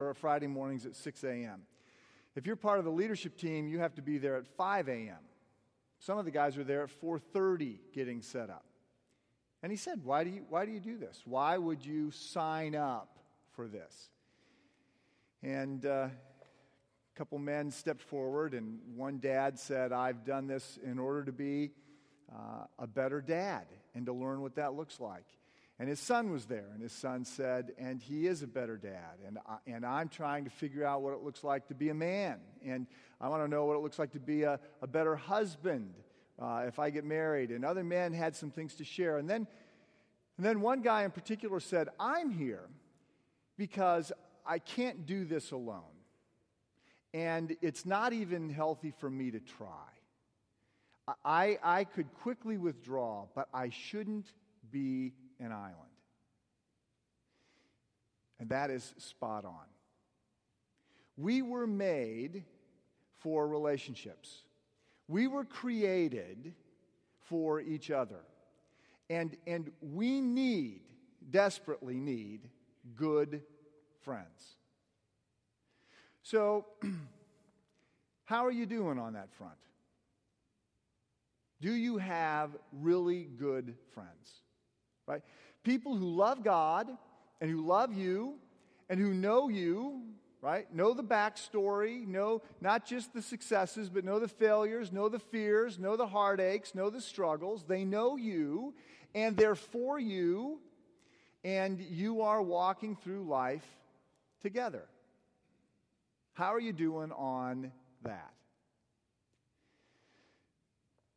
or Friday mornings at 6 a.m. If you're part of the leadership team, you have to be there at 5 a.m. Some of the guys are there at 4:30 getting set up. And he said, why do, you, why do you do this? Why would you sign up for this? And uh, a couple men stepped forward, and one dad said, I've done this in order to be uh, a better dad and to learn what that looks like. And his son was there, and his son said, and he is a better dad. And, I, and I'm trying to figure out what it looks like to be a man. And I want to know what it looks like to be a, a better husband uh, if I get married. And other men had some things to share. And then, and then one guy in particular said, I'm here because I can't do this alone. And it's not even healthy for me to try. I, I could quickly withdraw, but I shouldn't be an island. And that is spot on. We were made for relationships. We were created for each other. And, and we need, desperately need, good friends. So, how are you doing on that front? Do you have really good friends? Right? People who love God and who love you and who know you, right? Know the backstory, know not just the successes, but know the failures, know the fears, know the heartaches, know the struggles. They know you and they're for you, and you are walking through life together. How are you doing on that?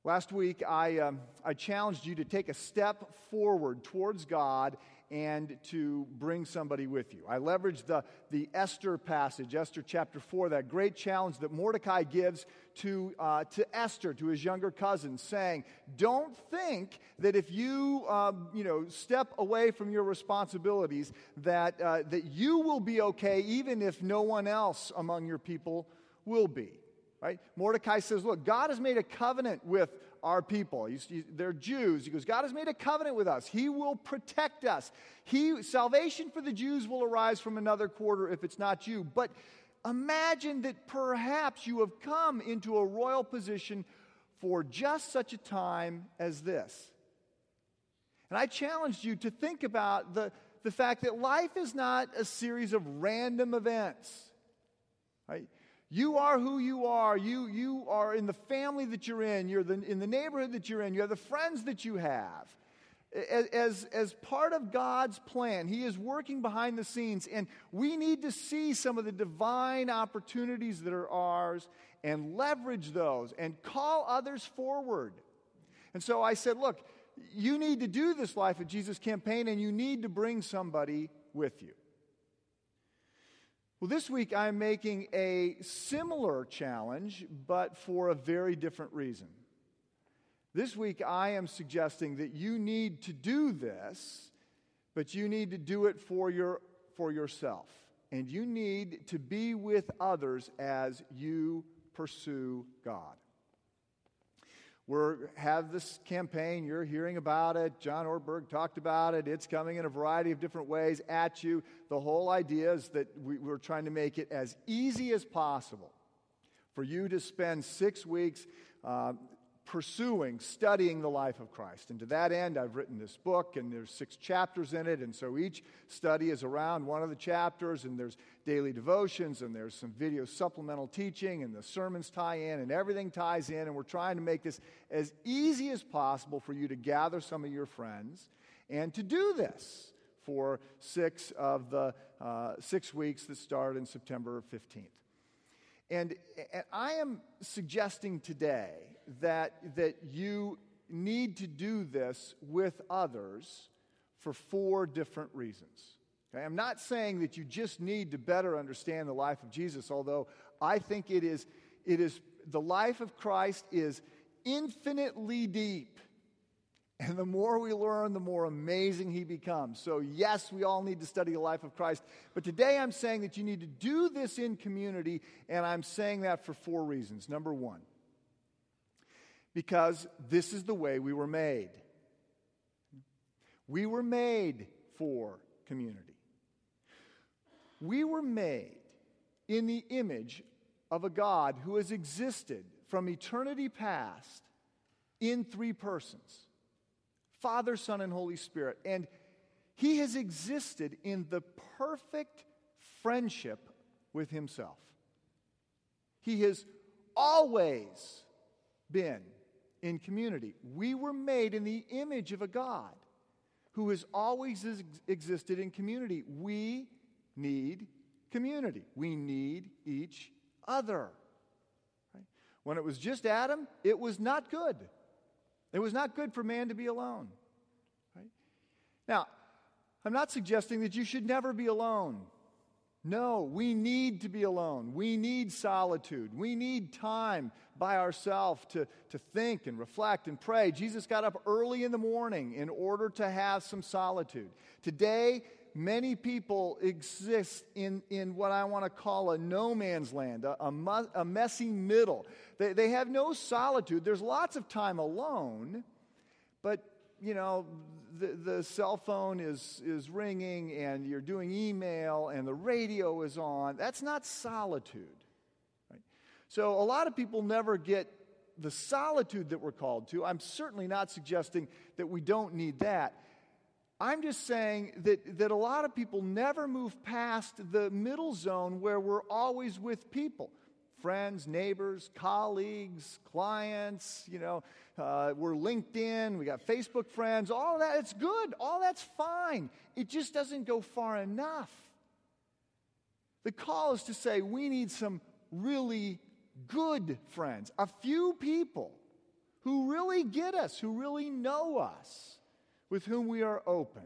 Last week, I, um, I challenged you to take a step forward towards God and to bring somebody with you. I leveraged the, the Esther passage, Esther chapter 4, that great challenge that Mordecai gives to, uh, to Esther, to his younger cousin, saying, Don't think that if you, um, you know, step away from your responsibilities, that, uh, that you will be okay, even if no one else among your people will be. Right? Mordecai says, Look, God has made a covenant with our people. He's, he, they're Jews. He goes, God has made a covenant with us. He will protect us. He, salvation for the Jews will arise from another quarter if it's not you. But imagine that perhaps you have come into a royal position for just such a time as this. And I challenged you to think about the, the fact that life is not a series of random events. Right? You are who you are. You, you are in the family that you're in. You're the, in the neighborhood that you're in. You have the friends that you have. As, as part of God's plan, He is working behind the scenes, and we need to see some of the divine opportunities that are ours and leverage those and call others forward. And so I said, Look, you need to do this Life of Jesus campaign, and you need to bring somebody with you. Well, this week I'm making a similar challenge, but for a very different reason. This week I am suggesting that you need to do this, but you need to do it for, your, for yourself. And you need to be with others as you pursue God we have this campaign. You're hearing about it. John Ortberg talked about it. It's coming in a variety of different ways at you. The whole idea is that we, we're trying to make it as easy as possible for you to spend six weeks uh, pursuing, studying the life of Christ. And to that end, I've written this book, and there's six chapters in it. And so each study is around one of the chapters, and there's daily devotions, and there's some video supplemental teaching, and the sermons tie in, and everything ties in. And we're trying to make this as easy as possible for you to gather some of your friends and to do this for six of the uh, six weeks that start in September 15th. And, and I am suggesting today that, that you need to do this with others for four different reasons. Okay? I'm not saying that you just need to better understand the life of Jesus, although I think it is, it is the life of Christ is infinitely deep. And the more we learn, the more amazing he becomes. So, yes, we all need to study the life of Christ. But today I'm saying that you need to do this in community, and I'm saying that for four reasons. Number one, because this is the way we were made. We were made for community. We were made in the image of a God who has existed from eternity past in three persons Father, Son, and Holy Spirit. And he has existed in the perfect friendship with himself. He has always been in community. We were made in the image of a God who has always ex- existed in community. We need community. We need each other. Right? When it was just Adam, it was not good. It was not good for man to be alone. Right? Now, I'm not suggesting that you should never be alone. No, we need to be alone. We need solitude. We need time by ourselves to, to think and reflect and pray. Jesus got up early in the morning in order to have some solitude. Today, many people exist in, in what I want to call a no man's land, a, a, mu- a messy middle. They, they have no solitude. There's lots of time alone, but, you know, the, the cell phone is, is ringing and you're doing email and the radio is on. That's not solitude. Right? So a lot of people never get the solitude that we're called to. I'm certainly not suggesting that we don't need that. I'm just saying that, that a lot of people never move past the middle zone where we're always with people friends, neighbors, colleagues, clients, you know, uh, we're LinkedIn, we got Facebook friends, all that. It's good. All that's fine. It just doesn't go far enough. The call is to say we need some really good friends, a few people who really get us, who really know us, with whom we are open.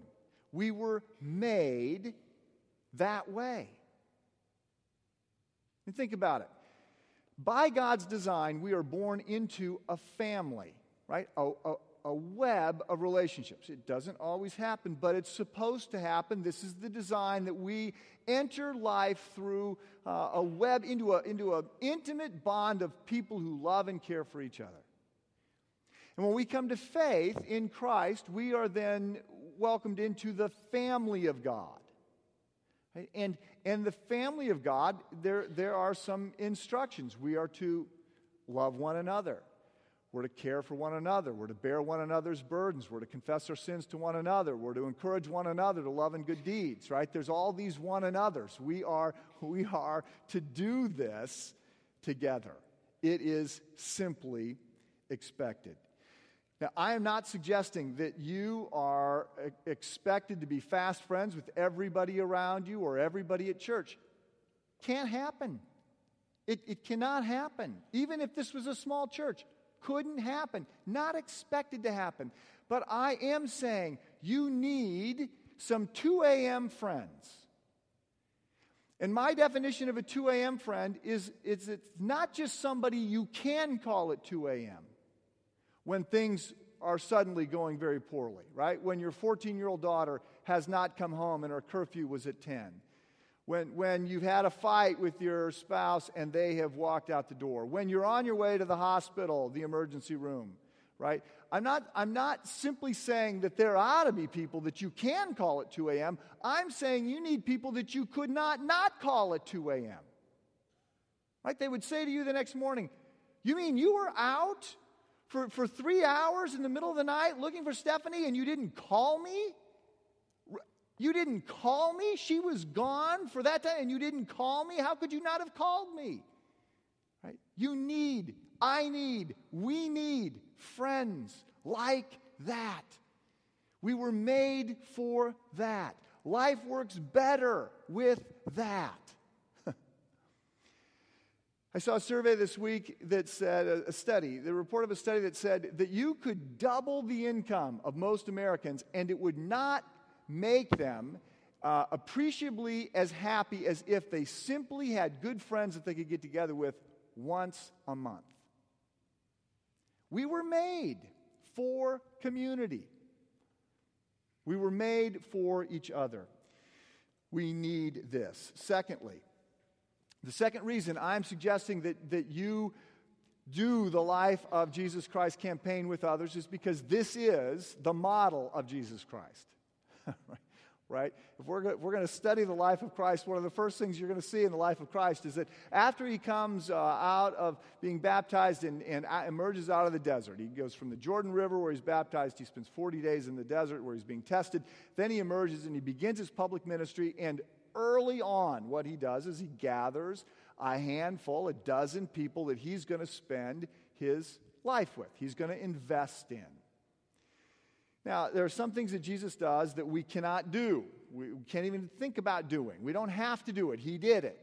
We were made that way. And think about it. By God's design, we are born into a family, right? A, a, a, web of relationships. It doesn't always happen, but it's supposed to happen. This is the design that we enter life through uh, a web into an into a intimate bond of people who love and care for each other. And when we come to faith in Christ, we are then welcomed into the family of God. And, and the family of God, there, there are some instructions. We are to love one another. We're to care for one another. We're to bear one another's burdens. We're to confess our sins to one another. We're to encourage one another to love and good deeds, right? There's all these one another's. We are, we are to do this together. It is simply expected. Now, I am not suggesting that you are expected to be fast friends with everybody around you or everybody at church. Can't happen. It, it cannot happen. Even if this was a small church, couldn't happen. Not expected to happen. But I am saying you need some 2 a.m. friends. And my definition of a 2 a.m. friend is, is it's not just somebody you can call at 2 a.m when things are suddenly going very poorly, right? When your 14 year old daughter has not come home and her curfew was at 10. When, when you've had a fight with your spouse and they have walked out the door. When you're on your way to the hospital, the emergency room, right? I'm not, I'm not simply saying that there ought to be people that you can call at 2 a.m. I'm saying you need people that you could not not call at 2 a.m. Right? They would say to you the next morning, You mean you were out for, for three hours in the middle of the night looking for Stephanie and you didn't call me? You didn't call me? She was gone for that time and you didn't call me? How could you not have called me? Right? You need, I need, we need friends like that. We were made for that. Life works better with that. I saw a survey this week that said, a study, the report of a study that said that you could double the income of most Americans and it would not make them uh, appreciably as happy as if they simply had good friends that they could get together with once a month. We were made for community. We were made for each other. We need this. Secondly, the second reason I'm suggesting that, that you do the Life of Jesus Christ campaign with others is because this is the model of Jesus Christ. right? If we're, if we're going to study the life of Christ, one of the first things you're going to see in the life of Christ is that after he comes uh, out of being baptized and, and emerges out of the desert, he goes from the Jordan River where he's baptized, he spends 40 days in the desert where he's being tested. Then he emerges and he begins his public ministry. And early on, what he does is he gathers a handful, a dozen people that he's going to spend his life with, he's going to invest in. Now, there are some things that Jesus does that we cannot do. We can't even think about doing. We don't have to do it. He did it.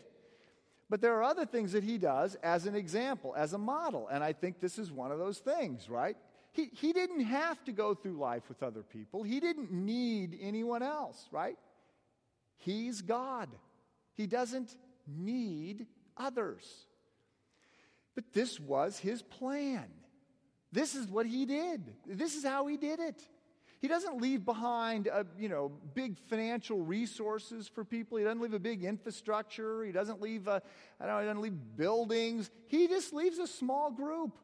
But there are other things that he does as an example, as a model. And I think this is one of those things, right? He, he didn't have to go through life with other people, he didn't need anyone else, right? He's God. He doesn't need others. But this was his plan. This is what he did. This is how he did it. He doesn't leave behind, a, you know, big financial resources for people. He doesn't leave a big infrastructure. He doesn't leave, a, I don't know, he doesn't leave buildings. He just leaves a small group.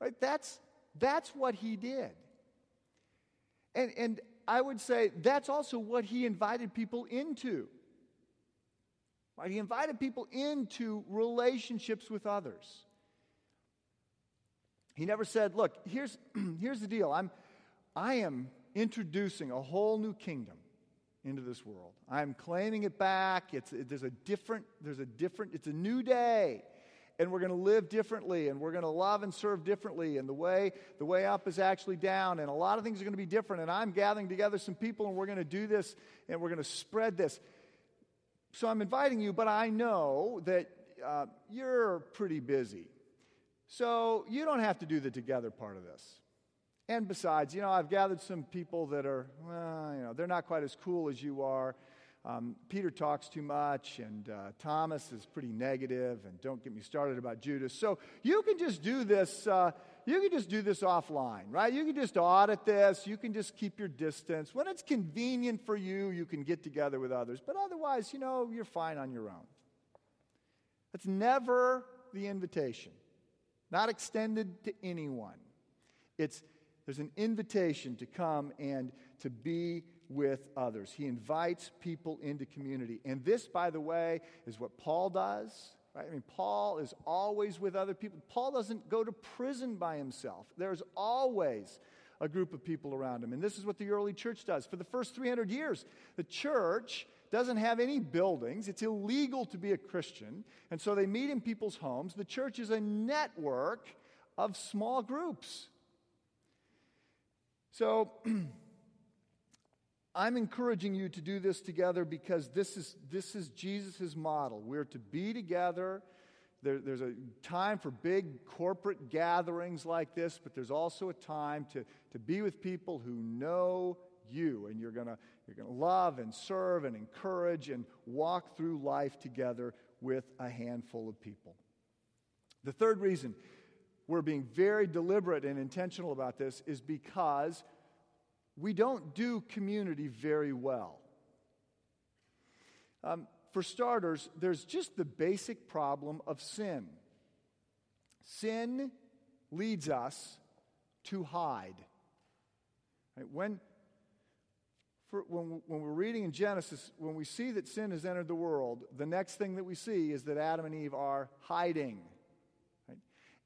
Right? That's, that's what he did. And, and I would say that's also what he invited people into. Right? He invited people into relationships with others. He never said, Look, here's, here's the deal. I'm, I am introducing a whole new kingdom into this world. I'm claiming it back. It's, it, there's a different, there's a different, it's a new day. And we're going to live differently and we're going to love and serve differently. And the way, the way up is actually down. And a lot of things are going to be different. And I'm gathering together some people and we're going to do this and we're going to spread this. So I'm inviting you, but I know that uh, you're pretty busy. So you don't have to do the together part of this. And besides, you know, I've gathered some people that are, well, you know, they're not quite as cool as you are. Um, Peter talks too much, and uh, Thomas is pretty negative, and don't get me started about Judas. So you can just do this. Uh, you can just do this offline, right? You can just audit this. You can just keep your distance. When it's convenient for you, you can get together with others. But otherwise, you know, you're fine on your own. That's never the invitation, not extended to anyone. It's there's an invitation to come and to be with others. He invites people into community. And this, by the way, is what Paul does. Right? I mean, Paul is always with other people. Paul doesn't go to prison by himself. There's always a group of people around him. And this is what the early church does. For the first 300 years, the church doesn't have any buildings. It's illegal to be a Christian. And so they meet in people's homes. The church is a network of small groups. So, I'm encouraging you to do this together because this is, this is Jesus' model. We're to be together. There, there's a time for big corporate gatherings like this, but there's also a time to, to be with people who know you, and you're going you're gonna love and serve and encourage and walk through life together with a handful of people. The third reason we're being very deliberate and intentional about this is because we don't do community very well. Um, for starters, there's just the basic problem of sin. Sin leads us to hide. Right? When, for, when, when we're reading in Genesis, when we see that sin has entered the world, the next thing that we see is that Adam and Eve are hiding.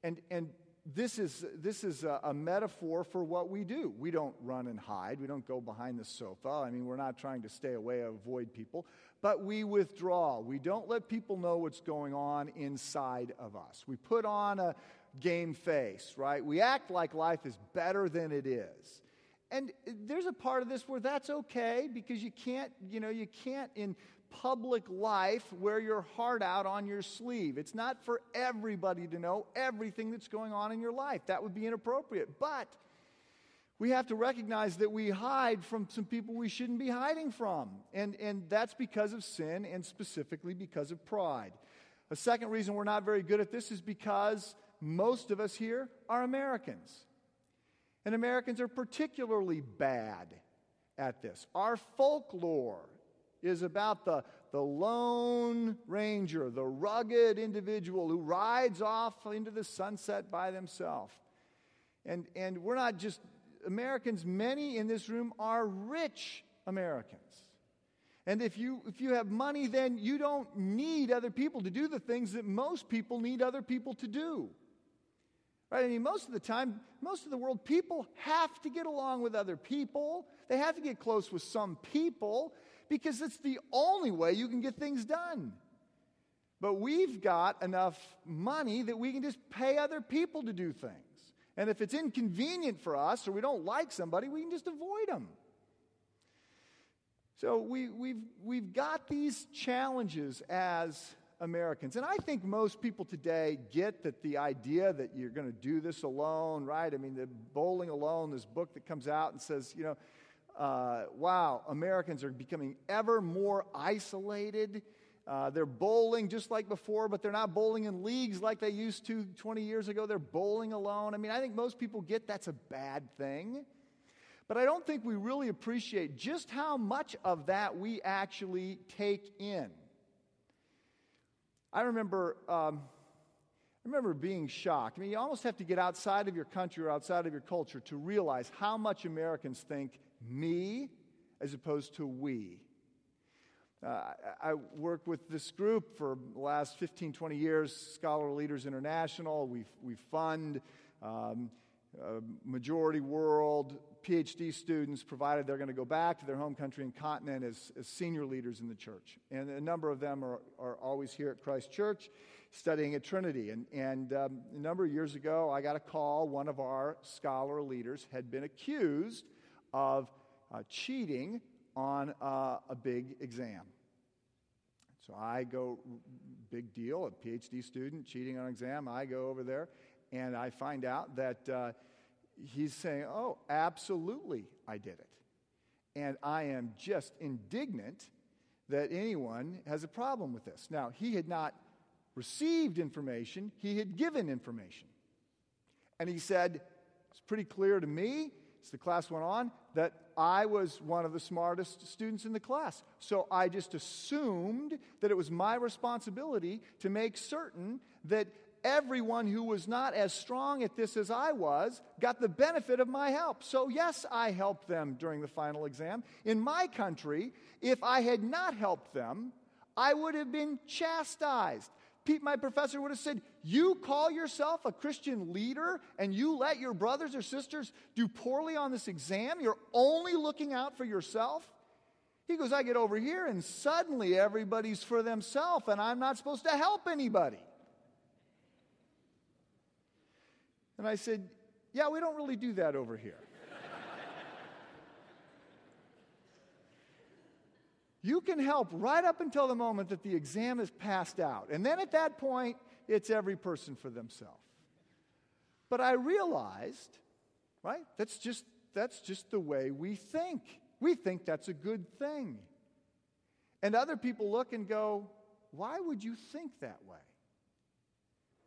And, and this is, this is a, a, metaphor for what we do. We don't run and hide. We don't go behind the sofa. I mean, we're not trying to stay away, or avoid people, but we withdraw. We don't let people know what's going on inside of us. We put on a game face, right? We act like life is better than it is. And there's a part of this where that's okay because you can't, you know, you can't in public life wear your heart out on your sleeve. It's not for everybody to know everything that's going on in your life. That would be inappropriate. But we have to recognize that we hide from some people we shouldn't be hiding from. And, and that's because of sin and specifically because of pride. A second reason we're not very good at this is because most of us here are Americans. And Americans are particularly bad at this. Our folklore is about the, the lone ranger, the rugged individual who rides off into the sunset by themselves. And, and we're not just Americans, many in this room are rich Americans. And if you, if you have money, then you don't need other people to do the things that most people need other people to do. Right? I mean, most of the time, most of the world, people have to get along with other people. They have to get close with some people because it's the only way you can get things done. But we've got enough money that we can just pay other people to do things. And if it's inconvenient for us or we don't like somebody, we can just avoid them. So we, we've, we've got these challenges as Americans. And I think most people today get that the idea that you're going to do this alone, right? I mean, the Bowling Alone, this book that comes out and says, you know, uh, wow, Americans are becoming ever more isolated. Uh, they're bowling just like before, but they're not bowling in leagues like they used to 20 years ago. They're bowling alone. I mean, I think most people get that's a bad thing. But I don't think we really appreciate just how much of that we actually take in. I remember, um, I remember being shocked. I mean, you almost have to get outside of your country or outside of your culture to realize how much Americans think me as opposed to we. Uh, I work with this group for the last 15, 20 years, Scholar Leaders International. We, we fund um, majority world PhD students, provided they're going to go back to their home country and continent as, as senior leaders in the church. And a number of them are, are always here at Christ Church studying at Trinity. And, and um, a number of years ago, I got a call. One of our scholar leaders had been accused of uh, cheating on uh, a big exam. So I go, big deal, a PhD student cheating on an exam. I go over there and I find out that uh, he's saying, Oh, absolutely, I did it. And I am just indignant that anyone has a problem with this. Now, he had not received information, he had given information. And he said, It's pretty clear to me, as the class went on, that I was one of the smartest students in the class. So I just assumed that it was my responsibility to make certain that everyone who was not as strong at this as I was got the benefit of my help. So, yes, I helped them during the final exam. In my country, if I had not helped them, I would have been chastised. Pete, my professor, would have said, You call yourself a Christian leader and you let your brothers or sisters do poorly on this exam? You're only looking out for yourself? He goes, I get over here and suddenly everybody's for themselves and I'm not supposed to help anybody. And I said, Yeah, we don't really do that over here. You can help right up until the moment that the exam is passed out. And then at that point, it's every person for themselves. But I realized, right, that's just, that's just the way we think. We think that's a good thing. And other people look and go, why would you think that way?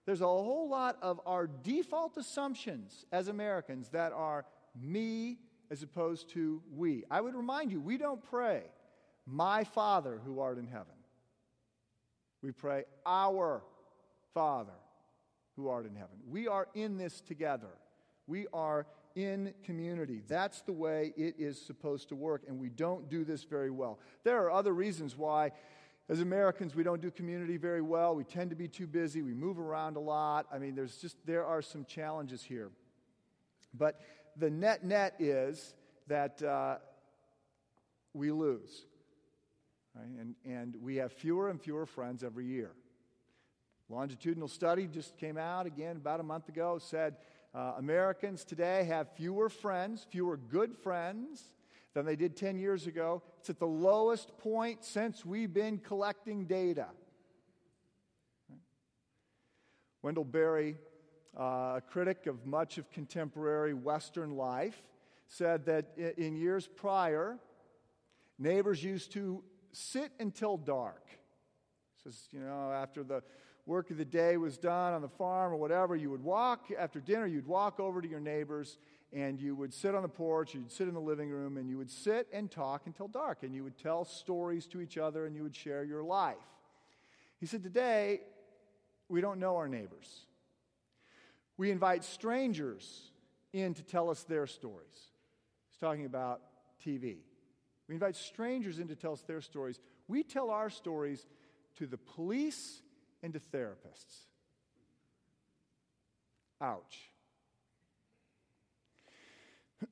There's a whole lot of our default assumptions as Americans that are me as opposed to we. I would remind you, we don't pray, My Father who art in heaven. We pray, Our Father who art in heaven. We are in this together. We are in community. That's the way it is supposed to work, and we don't do this very well. There are other reasons why as Americans, we don't do community very well. We tend to be too busy. We move around a lot. I mean, there's just, there are some challenges here. But the net net is that uh, we lose. Right? And, and we have fewer and fewer friends every year. Longitudinal study just came out again about a month ago, said uh, Americans today have fewer friends, fewer good friends than they did 10 years ago. It's at the lowest point since we've been collecting data. Wendell Berry, uh, a critic of much of contemporary Western life, said that in years prior, neighbors used to sit until dark. Says, you know, after the work of the day was done on the farm or whatever, you would walk, after dinner, you'd walk over to your neighbors and you would sit on the porch, you'd sit in the living room, and you would sit and talk until dark, and you would tell stories to each other, and you would share your life. He said, Today, we don't know our neighbors. We invite strangers in to tell us their stories. He's talking about TV. We invite strangers in to tell us their stories. We tell our stories to the police and to therapists. Ouch.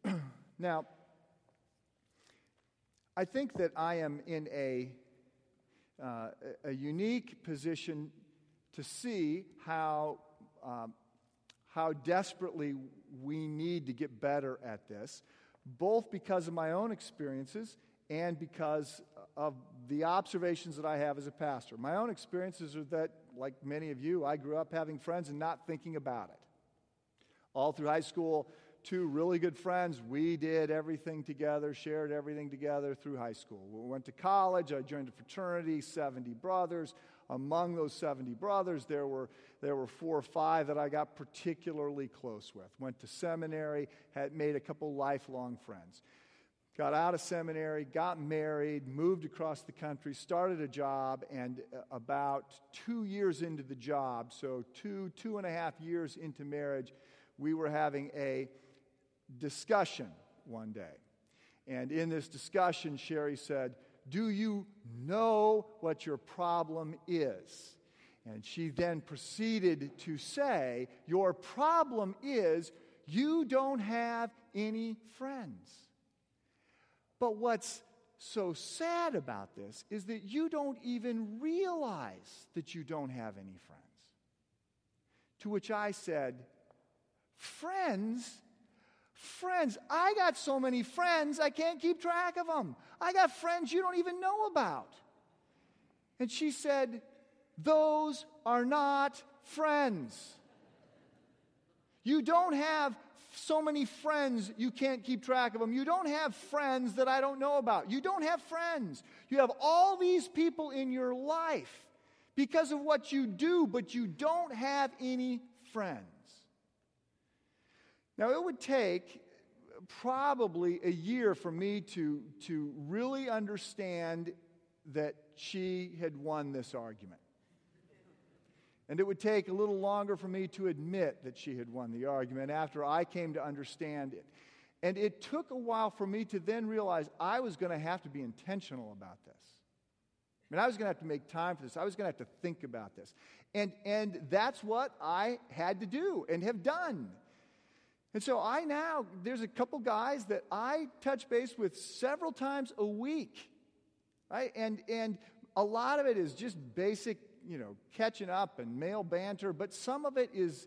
now, I think that I am in a, uh, a unique position to see how, um, how desperately we need to get better at this, both because of my own experiences and because of the observations that I have as a pastor. My own experiences are that, like many of you, I grew up having friends and not thinking about it. All through high school, two really good friends. We did everything together, shared everything together through high school. We went to college. I joined a fraternity, 70 brothers. Among those 70 brothers, there were, there were four or five that I got particularly close with. Went to seminary, had made a couple lifelong friends. Got out of seminary, got married, moved across the country, started a job, and uh, about two years into the job, so two, two and a half years into marriage, we were having a discussion one day. And in this discussion, Sherry said, Do you know what your problem is? And she then proceeded to say, Your problem is you don't have any friends. But what's so sad about this is that you don't even realize that you don't have any friends. To which I said, Friends? Friends. I got so many friends, I can't keep track of them. I got friends you don't even know about. And she said, Those are not friends. You don't have so many friends you can't keep track of them. You don't have friends that I don't know about. You don't have friends. You have all these people in your life because of what you do, but you don't have any friends. Now, it would take probably a year for me to, to really understand that she had won this argument. And it would take a little longer for me to admit that she had won the argument after I came to understand it. And it took a while for me to then realize I was going to have to be intentional about this. I mean, I was going to have to make time for this. I was going to have to think about this. And, and that's what I had to do and have done. And so I now, there's a couple guys that I touch base with several times a week, right? And, and a lot of it is just basic, you know, catching up and male banter, but some of it is,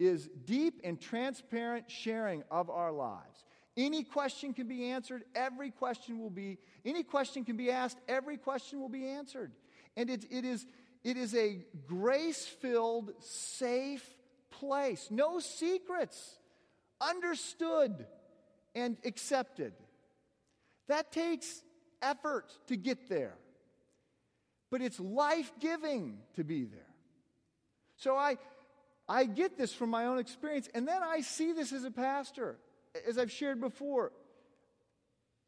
is deep and transparent sharing of our lives. Any question can be answered, every question will be, any question can be asked, every question will be answered. And it, it, is, it is a grace filled, safe place. No secrets understood and accepted. That takes effort to get there, but it's life giving to be there. So I, I get this from my own experience, and then I see this as a pastor, as I've shared before.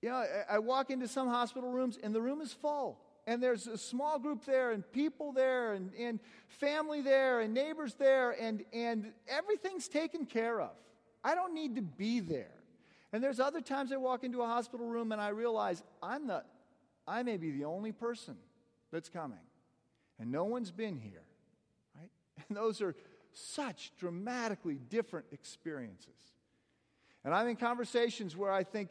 You know, I, I walk into some hospital rooms, and the room is full and there's a small group there and people there and, and family there and neighbors there and, and everything's taken care of I don't need to be there. And there's other times I walk into a hospital room and I realize I'm the, I may be the only person that's coming. And no one's been here, right? And those are such dramatically different experiences. And I'm in conversations where I think,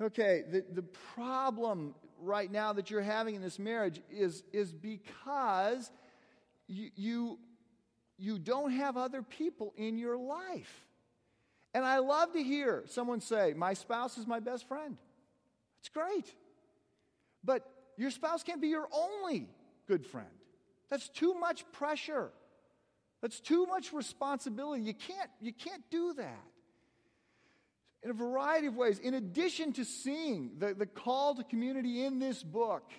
okay, the, the problem right now that you're having in this marriage is, is because you, you, you don't have other people in your life. And I love to hear someone say, My spouse is my best friend. It's great. But your spouse can't be your only good friend. That's too much pressure. That's too much responsibility. You can't, you can't do that. In a variety of ways, in addition to seeing the, the call to community in this book,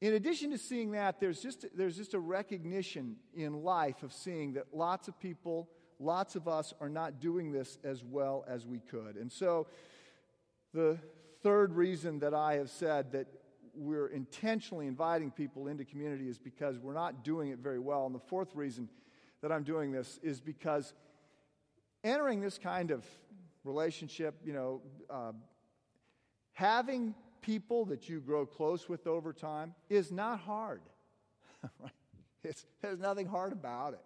in addition to seeing that, there's just, there's just a recognition in life of seeing that lots of people lots of us are not doing this as well as we could. And so, the third reason that I have said that we're intentionally inviting people into community is because we're not doing it very well. And the fourth reason that I'm doing this is because entering this kind of relationship, you know, uh, having people that you grow close with over time is not hard. it's, there's nothing hard about it.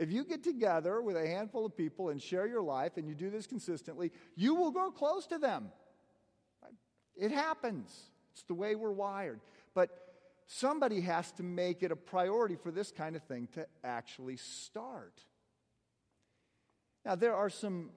If you get together with a handful of people and share your life and you do this consistently, you will grow close to them. It happens. It's the way we're wired. But somebody has to make it a priority for this kind of thing to actually start. Now, there are some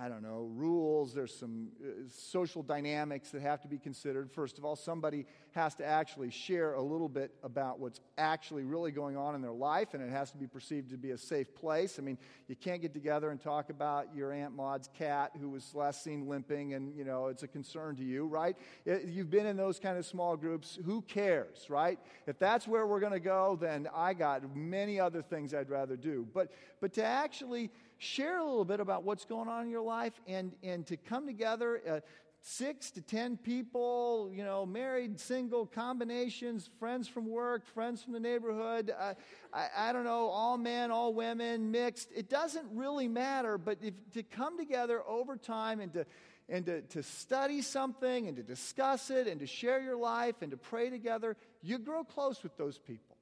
I don't know, rules, there's some uh, social dynamics that have to be considered. First of all, somebody has to actually share a little bit about what's actually really going on in their life, and it has to be perceived to be a safe place. I mean, you can't get together and talk about your Aunt Maud's cat who was last seen limping, and, you know, it's a concern to you, right? You've been in those kind of small groups. Who cares, right? If that's where we're going to go, then I got many other things I'd rather do. But, but to actually share a little bit about what's going on in your life and, and to come together. Uh, six to ten people, you know, married, single, combinations, friends from work, friends from the neighborhood. Uh, I, I, don't know, all men, all women, mixed. It doesn't really matter, but if, to come together over time and to and to, to study something and to discuss it and to share your life and to pray together, you grow close with those people.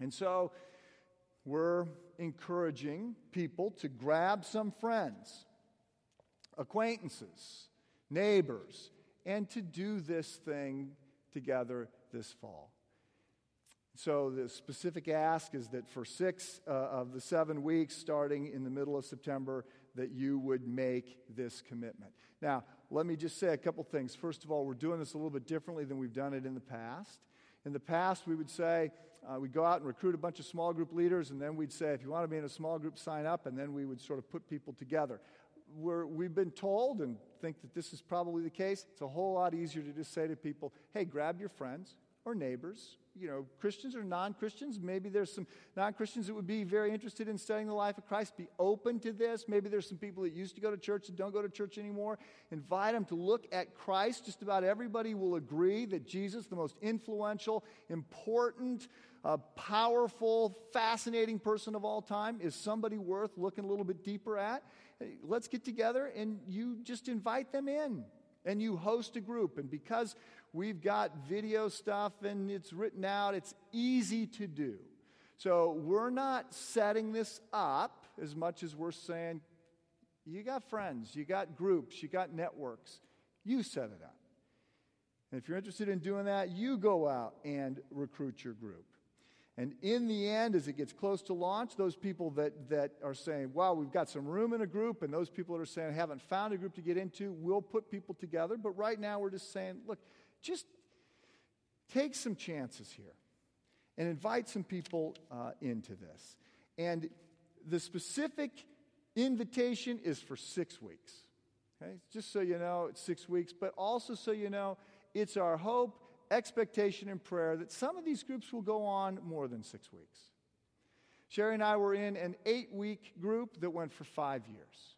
And so we're encouraging people to grab some friends, acquaintances, neighbors, and to do this thing together this fall. So, the specific ask is that for six uh, of the seven weeks, starting in the middle of September, that you would make this commitment. Now, let me just say a couple things. First of all, we're doing this a little bit differently than we've done it in the past. In the past, we would say, uh, we'd go out and recruit a bunch of small group leaders, and then we'd say, if you want to be in a small group, sign up, and then we would sort of put people together. We're, we've been told and think that this is probably the case. It's a whole lot easier to just say to people, hey, grab your friends or neighbors, you know, Christians or non Christians. Maybe there's some non Christians that would be very interested in studying the life of Christ. Be open to this. Maybe there's some people that used to go to church that don't go to church anymore. Invite them to look at Christ. Just about everybody will agree that Jesus, the most influential, important, uh, powerful, fascinating person of all time, is somebody worth looking a little bit deeper at. Let's get together and you just invite them in and you host a group. And because we've got video stuff and it's written out, it's easy to do. So we're not setting this up as much as we're saying, you got friends, you got groups, you got networks. You set it up. And if you're interested in doing that, you go out and recruit your group. And in the end, as it gets close to launch, those people that, that are saying, wow, we've got some room in a group, and those people that are saying, I haven't found a group to get into, we'll put people together. But right now, we're just saying, look, just take some chances here and invite some people uh, into this. And the specific invitation is for six weeks. Okay? Just so you know, it's six weeks, but also so you know, it's our hope expectation and prayer that some of these groups will go on more than six weeks. Sherry and I were in an eight week group that went for five years.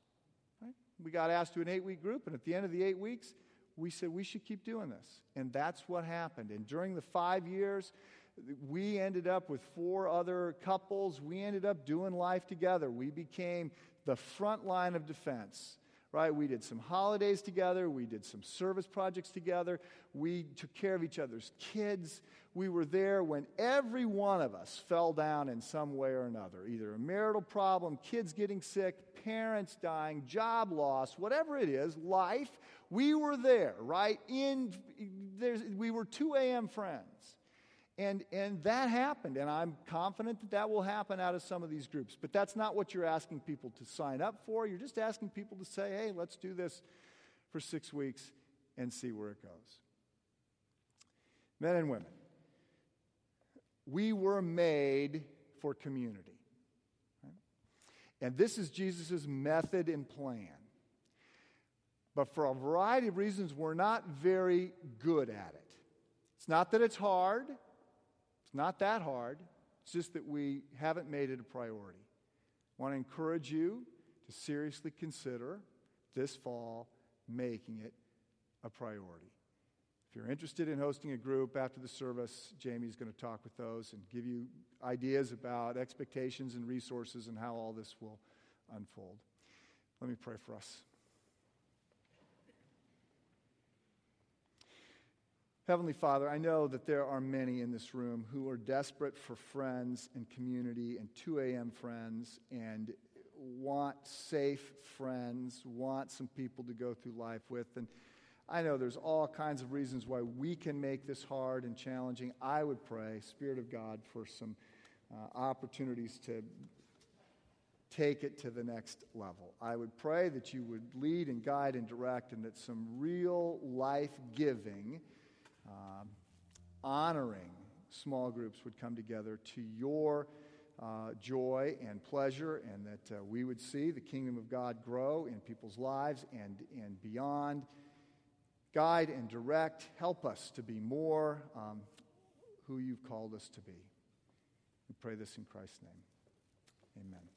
Right? We got asked to an eight week group, and at the end of the eight weeks, we said we should keep doing this. And that's what happened. And during the five years, we ended up with four other couples. We ended up doing life together. We became the front line of defense right? We did some holidays together. We did some service projects together. We took care of each other's kids. We were there when every one of us fell down in some way or another either a marital problem, kids getting sick, parents dying, job loss, whatever it is, life. We were there, right? In, we were 2 a.m. friends. And, and that happened, and I'm confident that that will happen out of some of these groups. But that's not what you're asking people to sign up for. You're just asking people to say, hey, let's do this for six weeks and see where it goes. Men and women, we were made for community. Right? And this is Jesus' method and plan. But for a variety of reasons, we're not very good at it. It's not that it's hard. It's not that hard, it's just that we haven't made it a priority. I want to encourage you to seriously consider this fall making it a priority. If you're interested in hosting a group after the service, Jamie's going to talk with those and give you ideas about expectations and resources and how all this will unfold. Let me pray for us. Heavenly Father, I know that there are many in this room who are desperate for friends and community and 2 a.m. friends and want safe friends, want some people to go through life with. And I know there's all kinds of reasons why we can make this hard and challenging. I would pray, Spirit of God, for some uh, opportunities to take it to the next level. I would pray that you would lead and guide and direct, and that some real life giving, um, honoring small groups would come together to your uh, joy and pleasure, and that uh, we would see the kingdom of God grow in people's lives and, and beyond. Guide and direct, help us to be more um, who you've called us to be. We pray this in Christ's name. Amen.